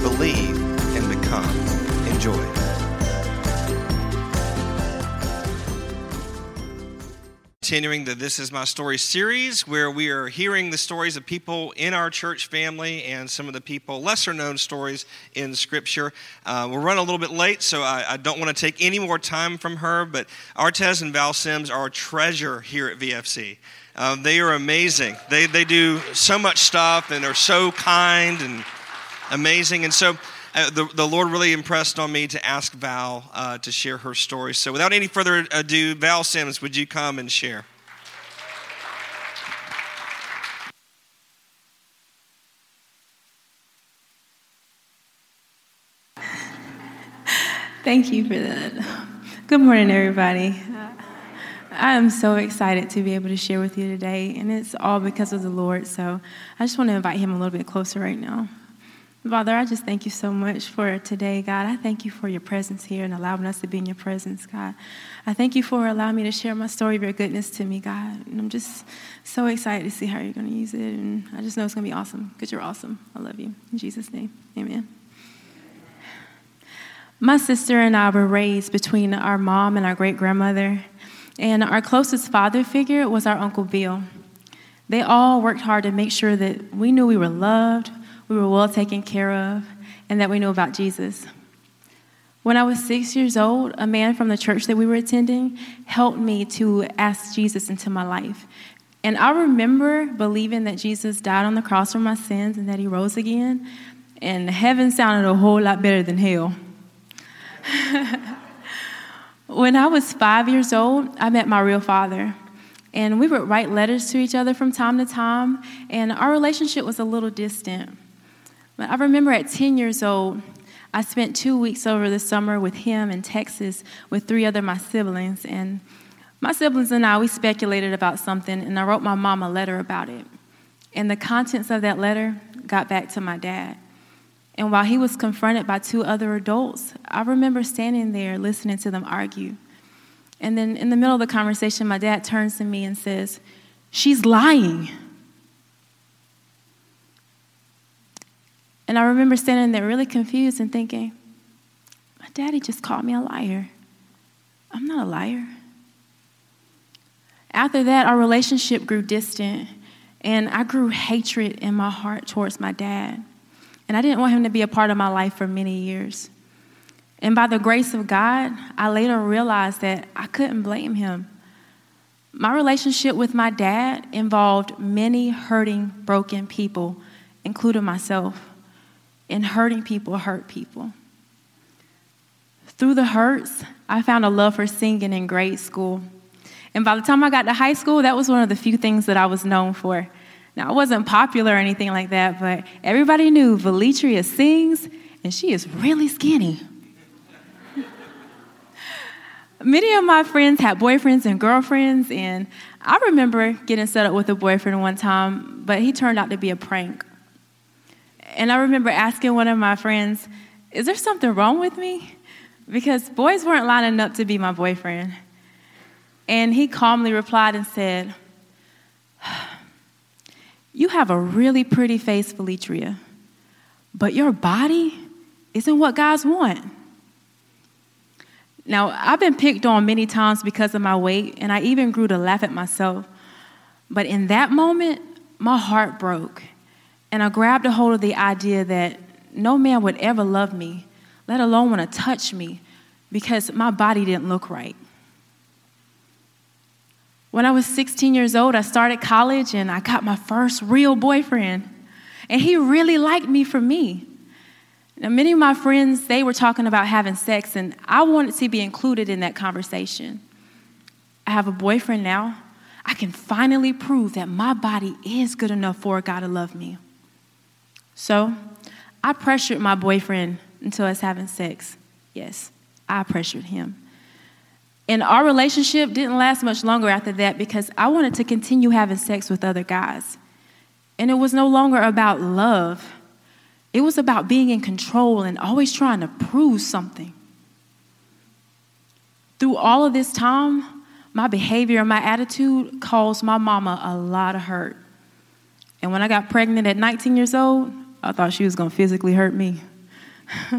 believe, and become. Enjoy. Continuing the This Is My Story series, where we are hearing the stories of people in our church family and some of the people, lesser known stories in Scripture. Uh, we're running a little bit late, so I, I don't want to take any more time from her, but Artez and Val Sims are a treasure here at VFC. Um, they are amazing. They, they do so much stuff and are so kind and amazing. And so uh, the, the Lord really impressed on me to ask Val uh, to share her story. So without any further ado, Val Sims, would you come and share? Thank you for that. Good morning, everybody. I am so excited to be able to share with you today, and it's all because of the Lord. So I just want to invite Him a little bit closer right now. Father, I just thank you so much for today, God. I thank you for your presence here and allowing us to be in your presence, God. I thank you for allowing me to share my story of your goodness to me, God. And I'm just so excited to see how you're going to use it. And I just know it's going to be awesome because you're awesome. I love you. In Jesus' name, amen. My sister and I were raised between our mom and our great grandmother. And our closest father figure was our Uncle Bill. They all worked hard to make sure that we knew we were loved, we were well taken care of, and that we knew about Jesus. When I was six years old, a man from the church that we were attending helped me to ask Jesus into my life. And I remember believing that Jesus died on the cross for my sins and that he rose again. And heaven sounded a whole lot better than hell. when I was five years old, I met my real father. And we would write letters to each other from time to time, and our relationship was a little distant. I remember at 10 years old, I spent two weeks over the summer with him in Texas with three other my siblings. And my siblings and I, we speculated about something, and I wrote my mom a letter about it. And the contents of that letter got back to my dad. And while he was confronted by two other adults, I remember standing there listening to them argue. And then in the middle of the conversation, my dad turns to me and says, She's lying. And I remember standing there really confused and thinking, My daddy just called me a liar. I'm not a liar. After that, our relationship grew distant, and I grew hatred in my heart towards my dad. And I didn't want him to be a part of my life for many years. And by the grace of God, I later realized that I couldn't blame him. My relationship with my dad involved many hurting, broken people, including myself. And hurting people hurt people. Through the hurts, I found a love for singing in grade school. And by the time I got to high school, that was one of the few things that I was known for. Now, I wasn't popular or anything like that, but everybody knew Velitria sings, and she is really skinny. Many of my friends had boyfriends and girlfriends, and I remember getting set up with a boyfriend one time, but he turned out to be a prank. And I remember asking one of my friends, Is there something wrong with me? Because boys weren't lining up to be my boyfriend. And he calmly replied and said, you have a really pretty face, Velitria, but your body isn't what guys want. Now, I've been picked on many times because of my weight, and I even grew to laugh at myself. But in that moment, my heart broke, and I grabbed a hold of the idea that no man would ever love me, let alone want to touch me, because my body didn't look right. When I was 16 years old, I started college and I got my first real boyfriend. And he really liked me for me. Now, many of my friends, they were talking about having sex, and I wanted to be included in that conversation. I have a boyfriend now. I can finally prove that my body is good enough for a God to love me. So, I pressured my boyfriend until us having sex. Yes, I pressured him. And our relationship didn't last much longer after that because I wanted to continue having sex with other guys. And it was no longer about love, it was about being in control and always trying to prove something. Through all of this time, my behavior and my attitude caused my mama a lot of hurt. And when I got pregnant at 19 years old, I thought she was going to physically hurt me.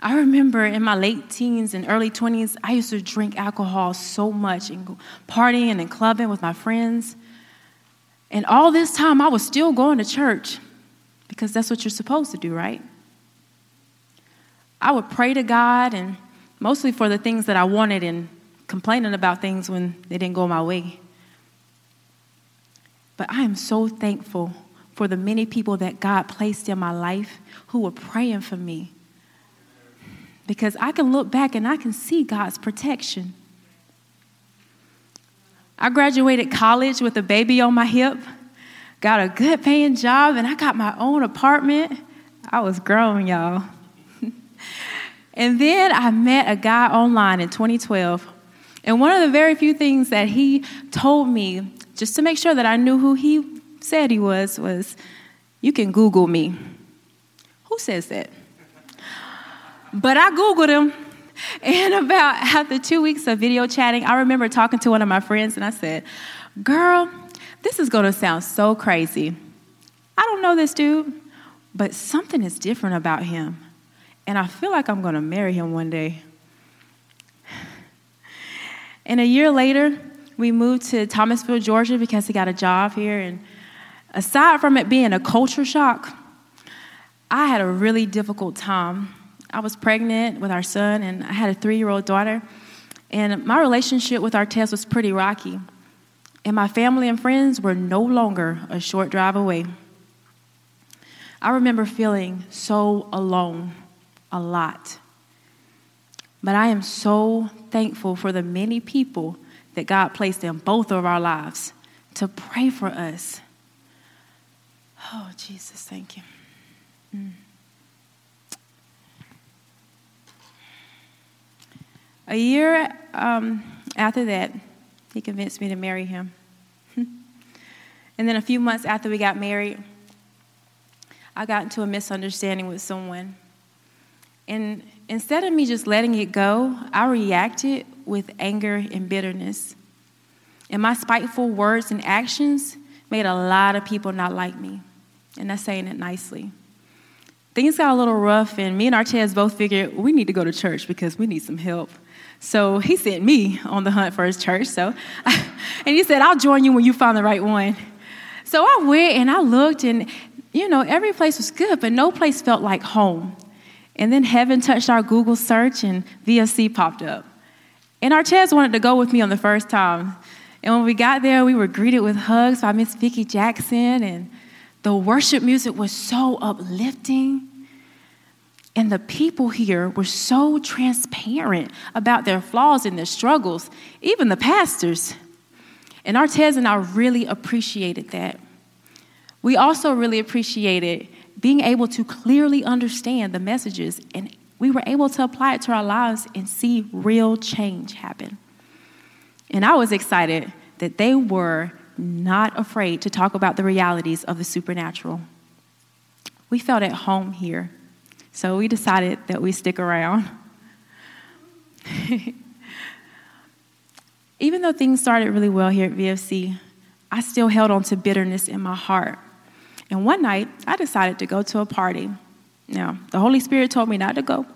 I remember in my late teens and early 20s, I used to drink alcohol so much and go partying and clubbing with my friends. And all this time, I was still going to church because that's what you're supposed to do, right? I would pray to God and mostly for the things that I wanted and complaining about things when they didn't go my way. But I am so thankful for the many people that God placed in my life who were praying for me because I can look back and I can see God's protection. I graduated college with a baby on my hip, got a good paying job, and I got my own apartment. I was grown, y'all. and then I met a guy online in 2012. And one of the very few things that he told me, just to make sure that I knew who he said he was, was, You can Google me. Who says that? But I Googled him. And about after two weeks of video chatting, I remember talking to one of my friends and I said, Girl, this is to sound so crazy. I don't know this dude, but something is different about him. And I feel like I'm to marry him one day. And a year later, we moved to Thomasville, Georgia because he got a job here. And aside from it being a culture shock, I had a really difficult time I was pregnant with our son, and I had a three year old daughter. And my relationship with Artez was pretty rocky. And my family and friends were no longer a short drive away. I remember feeling so alone a lot. But I am so thankful for the many people that God placed in both of our lives to pray for us. Oh, Jesus, thank you. Mm. A year um, after that, he convinced me to marry him. and then a few months after we got married, I got into a misunderstanding with someone. And instead of me just letting it go, I reacted with anger and bitterness. And my spiteful words and actions made a lot of people not like me. And that's saying it nicely. Things got a little rough, and me and Artez both figured we need to go to church because we need some help. So he sent me on the hunt for his church. So, and he said, I'll join you when you find the right one. So I went and I looked, and you know, every place was good, but no place felt like home. And then heaven touched our Google search, and VFC popped up. And Artez wanted to go with me on the first time. And when we got there, we were greeted with hugs by Miss Vicki Jackson, and the worship music was so uplifting. And the people here were so transparent about their flaws and their struggles, even the pastors. And Artez and I really appreciated that. We also really appreciated being able to clearly understand the messages, and we were able to apply it to our lives and see real change happen. And I was excited that they were not afraid to talk about the realities of the supernatural. We felt at home here so we decided that we stick around. Even though things started really well here at VFC, I still held on to bitterness in my heart. And one night, I decided to go to a party. Now, the Holy Spirit told me not to go,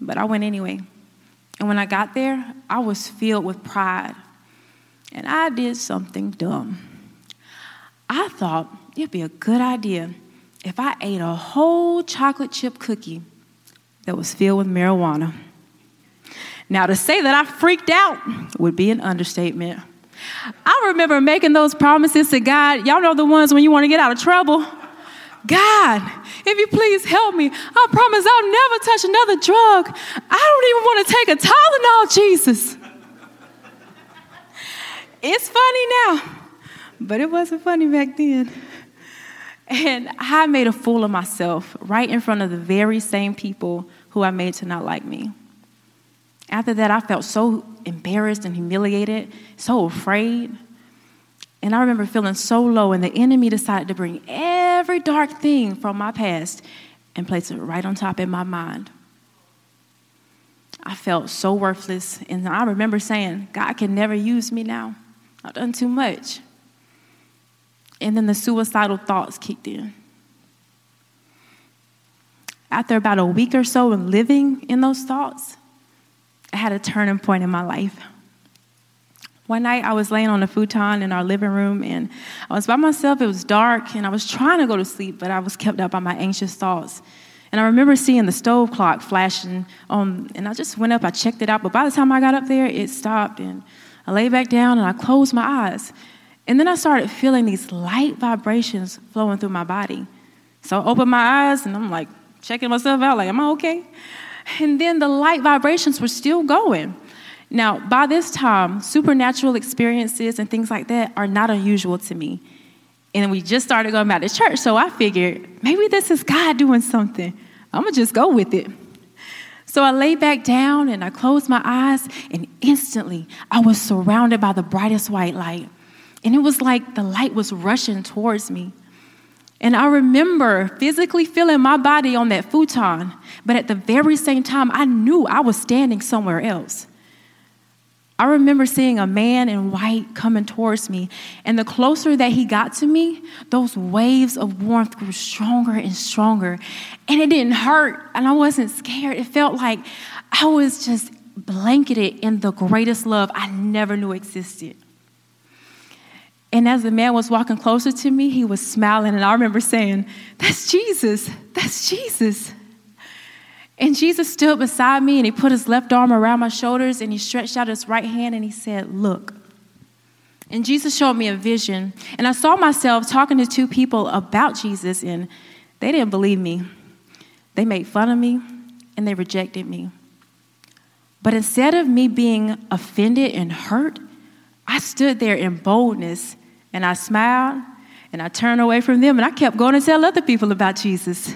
but I went anyway. And when I got there, I was filled with pride. And I did something dumb. I thought it'd be a good idea if I ate a whole chocolate chip cookie that was filled with marijuana. Now, to say that I freaked out would be an understatement. I remember making those promises to God. Y'all know the ones when you want to get out of trouble. God, if you please help me, I promise I'll never touch another drug. I don't even want to take a Tylenol, Jesus. It's funny now, but it wasn't funny back then. And I made a fool of myself right in front of the very same people who I made to not like me. After that, I felt so embarrassed and humiliated, so afraid. And I remember feeling so low, and the enemy decided to bring every dark thing from my past and place it right on top in my mind. I felt so worthless, and I remember saying, God can never use me now. I've done too much. And then the suicidal thoughts kicked in. After about a week or so of living in those thoughts, I had a turning point in my life. One night I was laying on a futon in our living room and I was by myself. It was dark and I was trying to go to sleep, but I was kept up by my anxious thoughts. And I remember seeing the stove clock flashing on, and I just went up, I checked it out, but by the time I got up there, it stopped and I lay back down and I closed my eyes. And then I started feeling these light vibrations flowing through my body. So I opened my eyes and I'm like checking myself out, like, am I okay? And then the light vibrations were still going. Now, by this time, supernatural experiences and things like that are not unusual to me. And we just started going back to church, so I figured maybe this is God doing something. I'm gonna just go with it. So I lay back down and I closed my eyes, and instantly I was surrounded by the brightest white light. And it was like the light was rushing towards me. And I remember physically feeling my body on that futon, but at the very same time, I knew I was standing somewhere else. I remember seeing a man in white coming towards me, and the closer that he got to me, those waves of warmth grew stronger and stronger. And it didn't hurt, and I wasn't scared. It felt like I was just blanketed in the greatest love I never knew existed. And as the man was walking closer to me, he was smiling, and I remember saying, That's Jesus, that's Jesus. And Jesus stood beside me and he put his left arm around my shoulders and he stretched out his right hand and he said, Look. And Jesus showed me a vision. And I saw myself talking to two people about Jesus and they didn't believe me. They made fun of me and they rejected me. But instead of me being offended and hurt, I stood there in boldness and I smiled and I turned away from them and I kept going to tell other people about Jesus.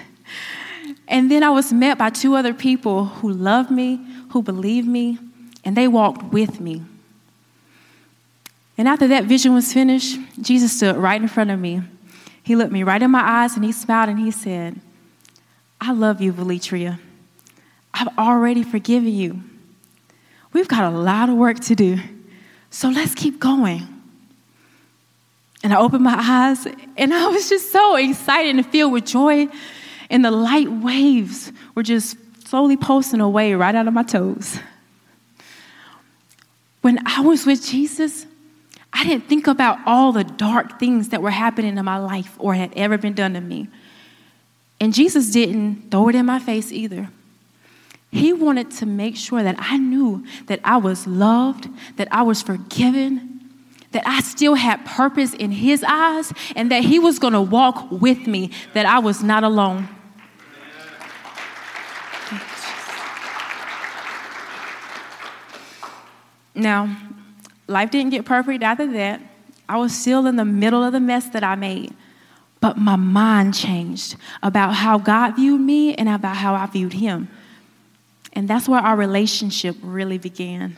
And then I was met by two other people who loved me, who believed me, and they walked with me. And after that vision was finished, Jesus stood right in front of me. He looked me right in my eyes and he smiled and he said, I love you, Velitria. I've already forgiven you. We've got a lot of work to do, so let's keep going. And I opened my eyes and I was just so excited and filled with joy and the light waves were just slowly pulsing away right out of my toes. When I was with Jesus, I didn't think about all the dark things that were happening in my life or had ever been done to me. And Jesus didn't throw it in my face either. He wanted to make sure that I knew that I was loved, that I was forgiven, that I still had purpose in His eyes, and that He was to walk with me, that I was not alone. Now, life didn't get perfect after that. I was still in the middle of the mess that I made. But my mind changed about how God viewed me and about how I viewed Him. And that's where our relationship really began.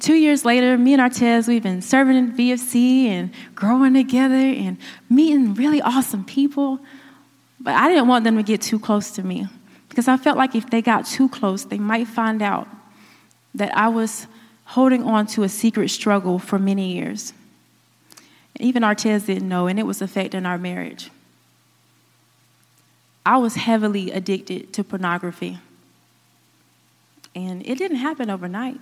Two years later, me and Artez, we've been serving in VFC and growing together and meeting really awesome people. But I didn't want them to get too close to me because I felt like if they got too close, they might find out that I was holding on to a secret struggle for many years. Even Artez didn't know, and it was affecting our marriage. I was heavily addicted to pornography, and it didn't happen overnight.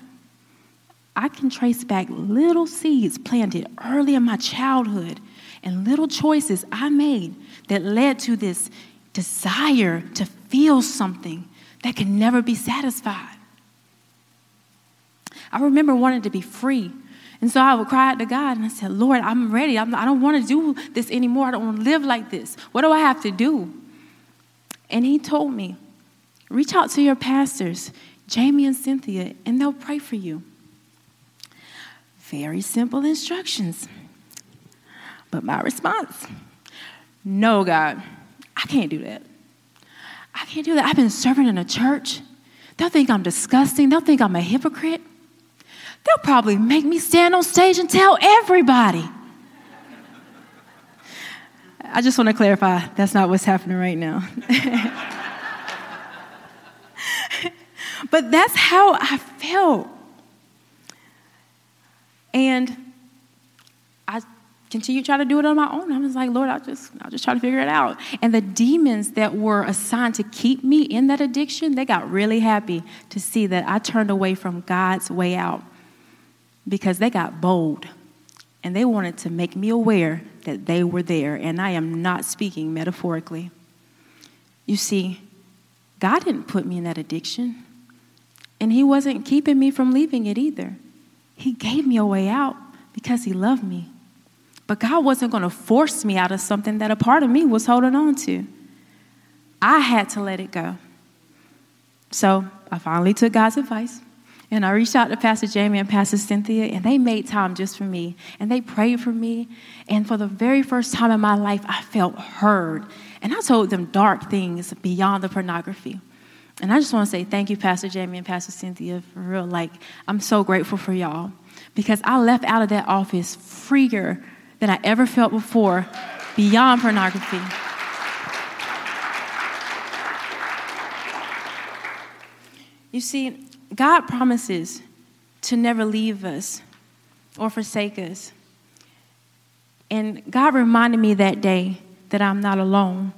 I can trace back little seeds planted early in my childhood and little choices I made that led to this desire to feel something that could never be satisfied. I remember wanting to be free. And so I would cry out to God and I said, Lord, I'm ready. I'm, I do not want to do this anymore. I don't want to live like this. What do I have to do? And He told me, reach out to your pastors, Jamie and Cynthia, and they'll pray for you. Very simple instructions. But my response, No, God, I can't do that. I can't do that. I've been serving in a church. They'll think I'm disgusting. They'll think I'm a hypocrite. They'll probably make me stand on stage and tell everybody. I just want to clarify that's not what's happening right now. but that's how I felt. And I continued trying to do it on my own. I was like, Lord, I'll just, I'll just try to figure it out. And the demons that were assigned to keep me in that addiction, they got really happy to see that I turned away from God's way out because they got bold and they wanted to make me aware that they were there. And I am not speaking metaphorically. You see, God didn't put me in that addiction, and He wasn't keeping me from leaving it either. He gave me a way out because He loved me. But God wasn't going to force me out of something that a part of me was holding on to. I had to let it go. So I finally took God's advice. And I reached out to Pastor Jamie and Pastor Cynthia, and they made time just for me. And they prayed for me. And for the very first time in my life, I felt heard. And I told them dark things beyond the pornography. And I just want to say thank you, Pastor Jamie and Pastor Cynthia, for real. Like, I'm so grateful for y'all because I left out of that office freer than I ever felt before beyond pornography. You see, God promises to never leave us or forsake us. And God reminded me that day that I'm not alone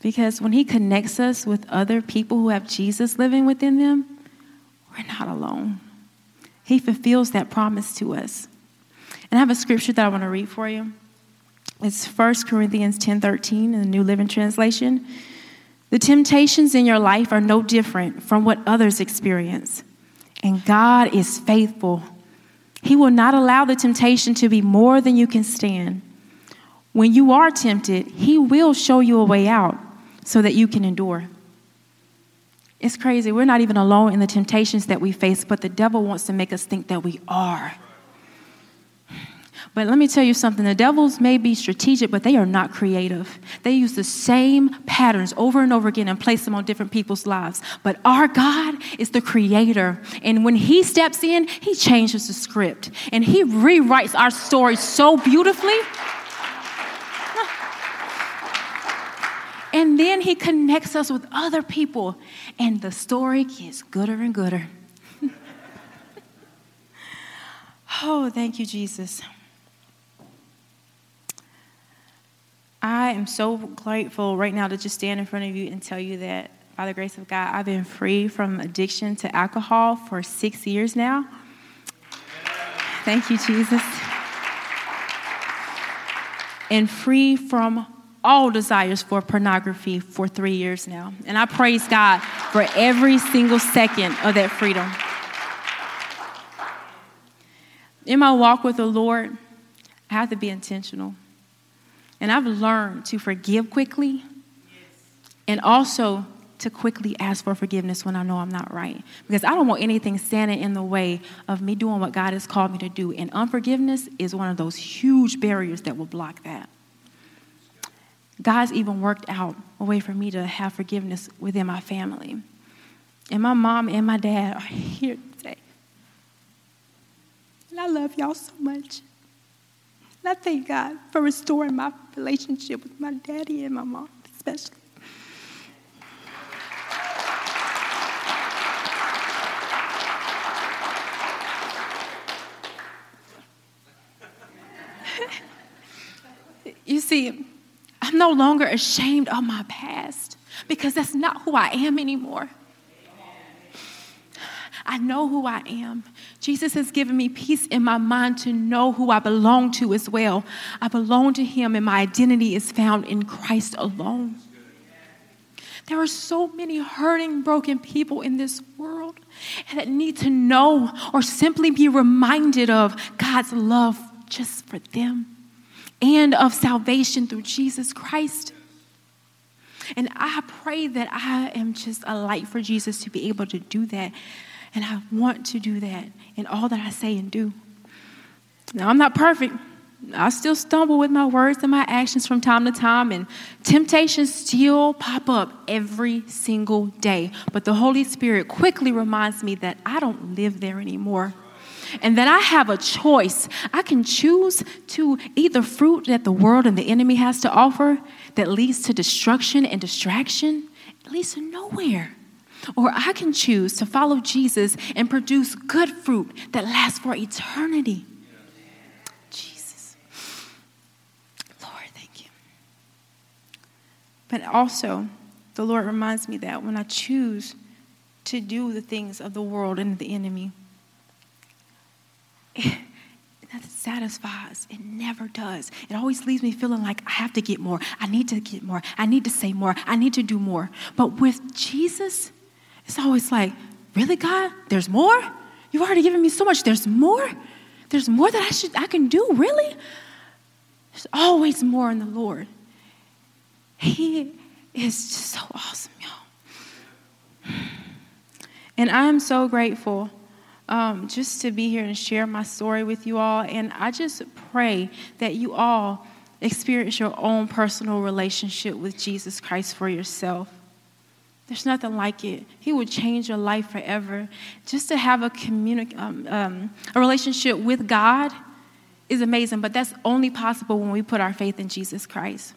because when He connects us with other people who have Jesus living within them, we're not alone. He fulfills that promise to us. And I have a scripture that I want to read for you. It's 1 Corinthians 10:13 in the New Living Translation. The temptations in your life are no different from what others experience. And God is faithful. He will not allow the temptation to be more than you can stand. When you are tempted, He will show you a way out so that you can endure. It's crazy. We're not even alone in the temptations that we face, but the devil wants to make us think that we are. But let me tell you something the devils may be strategic, but they are not creative. They use the same patterns over and over again and place them on different people's lives. But our God is the creator. And when He steps in, He changes the script and He rewrites our story so beautifully. And then He connects us with other people, and the story gets gooder and gooder. oh, thank you, Jesus. I am so grateful right now to just stand in front of you and tell you that by the grace of God, I've been free from addiction to alcohol for six years now. Thank you, Jesus. And free from all desires for pornography for three years now. And I praise God for every single second of that freedom. In my walk with the Lord, I have to be intentional. And I've learned to forgive quickly and also to quickly ask for forgiveness when I know I'm not right. Because I don't want anything standing in the way of me doing what God has called me to do. And unforgiveness is one of those huge barriers that will block that. God's even worked out a way for me to have forgiveness within my family. And my mom and my dad are here today. And I love y'all so much. And I thank God for restoring my relationship with my daddy and my mom, especially. you see, I'm no longer ashamed of my past because that's not who I am anymore. I know who I am. Jesus has given me peace in my mind to know who I belong to as well. I belong to Him, and my identity is found in Christ alone. There are so many hurting, broken people in this world that need to know or simply be reminded of God's love just for them and of salvation through Jesus Christ. And I pray that I am just a light for Jesus to be able to do that and I want to do that in all that I say and do. Now, I'm not perfect. I still stumble with my words and my actions from time to time, and temptations still pop up every single day. But the Holy Spirit quickly reminds me that I don't live there anymore and that I have a choice. I can choose to eat the fruit that the world and the enemy has to offer that leads to destruction and distraction, it leads to nowhere. Or I can choose to follow Jesus and produce good fruit that lasts for eternity. Jesus. Lord, thank you. But also, the Lord reminds me that when I choose to do the things of the world and the enemy, that satisfies. It never does. It always leaves me feeling like I have to get more. I need to get more. I need to say more. I need to do more. But with Jesus, it's always like, really, God? There's more? You've already given me so much. There's more? There's more that I should I can do, really? There's always more in the Lord. He is just so awesome, y'all. And I am so grateful um, just to be here and share my story with you all. And I just pray that you all experience your own personal relationship with Jesus Christ for yourself. There's nothing like it. He will change your life forever. Just to have a communi- um, um, a relationship with God is amazing, but that's only possible when we put our faith in Jesus Christ.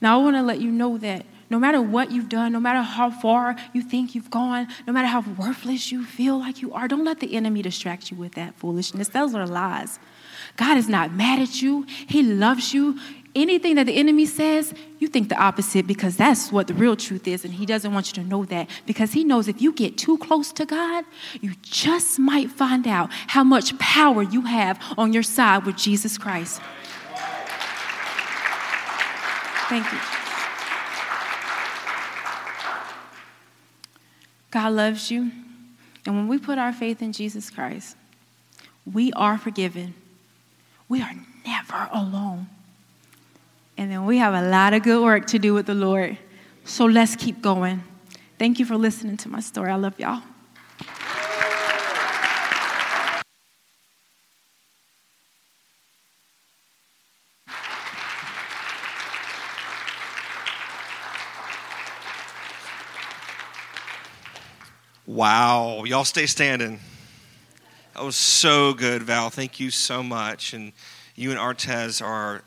Now, I want to let you know that no matter what you've done, no matter how far you think you've gone, no matter how worthless you feel like you are, don't let the enemy distract you with that foolishness. Those are lies. God is not mad at you, He loves you. Anything that the enemy says, you think the opposite because that's what the real truth is, and He doesn't want you to know that because He knows if you get too close to God, you just might find out how much power you have on your side with Jesus Christ. Thank you. God loves you. And when we put our faith in Jesus Christ, we are forgiven. We are never alone. And then we have a lot of good work to do with the Lord. So let's keep going. Thank you for listening to my story. I love y'all. Wow. Y'all stay standing. That was so good, Val. Thank you so much. And you and Artez are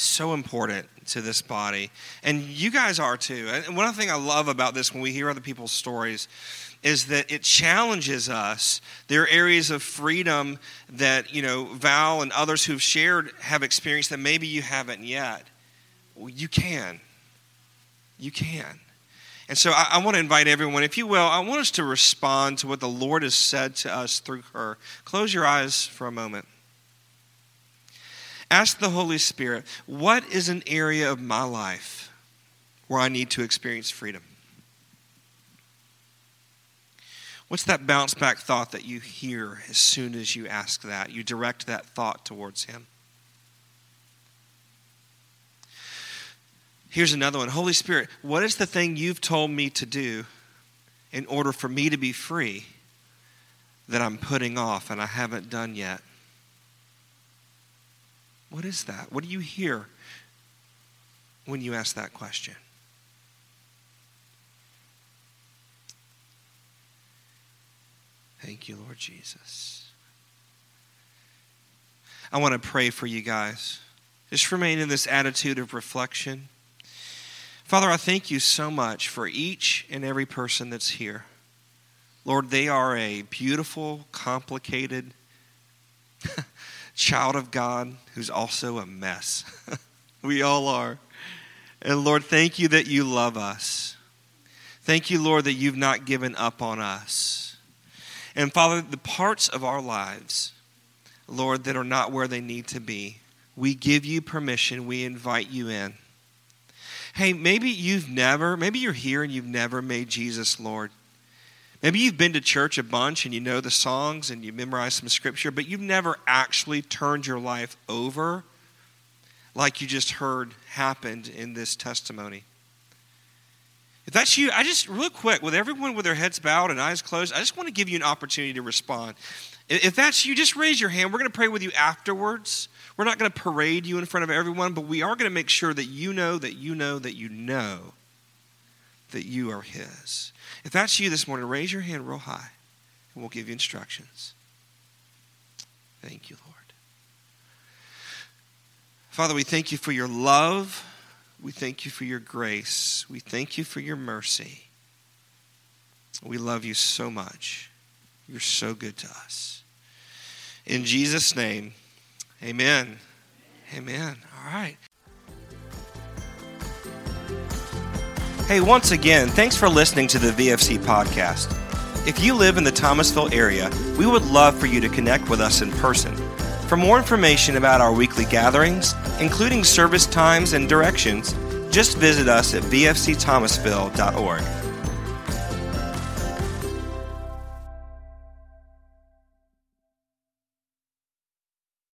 so important to this body. And you guys are too. And one thing I love about this when we hear other people's stories is that it challenges us. There are areas of freedom that, you know, Val and others who've shared have experienced that maybe you haven't yet. Well, you can. You can. And so I, I, want to invite everyone, if you will, I want us to respond to what the Lord has said to us through her. Close your eyes for a moment. Ask the Holy Spirit, what is an area of my life where I need to experience freedom? What's that bounce back thought that you hear as soon as you ask that? You direct that thought towards Him. Here's another one Holy Spirit, what is the thing you've told me to do in order for me to be free that I'm putting off and I haven't done yet? What is that? What do you hear when you ask that question? Thank you, Lord Jesus. I want to pray for you guys. Just remain in this attitude of reflection. Father, I thank you so much for each and every person that's here. Lord, they are a beautiful, complicated child of God who's also a mess. we all are. And Lord, thank you that you love us. Thank you, Lord, that you've not given up on us. And Father, the parts of our lives, Lord, that are not where they need to be, we give you permission, we invite you in. Hey, maybe you've never, maybe you're here and you've never made Jesus Lord. Maybe you've been to church a bunch and you know the songs and you memorize some scripture, but you've never actually turned your life over like you just heard happened in this testimony. If that's you, I just, real quick, with everyone with their heads bowed and eyes closed, I just want to give you an opportunity to respond. If that's you, just raise your hand. We're going to pray with you afterwards. We're not going to parade you in front of everyone, but we are going to make sure that you know that you know that you know that you are His. If that's you this morning, raise your hand real high, and we'll give you instructions. Thank you, Lord. Father, we thank you for your love. We thank you for your grace. We thank you for your mercy. We love you so much. You're so good to us. In Jesus' name, amen. Amen. All right. Hey, once again, thanks for listening to the VFC podcast. If you live in the Thomasville area, we would love for you to connect with us in person. For more information about our weekly gatherings, including service times and directions, just visit us at vfcthomasville.org.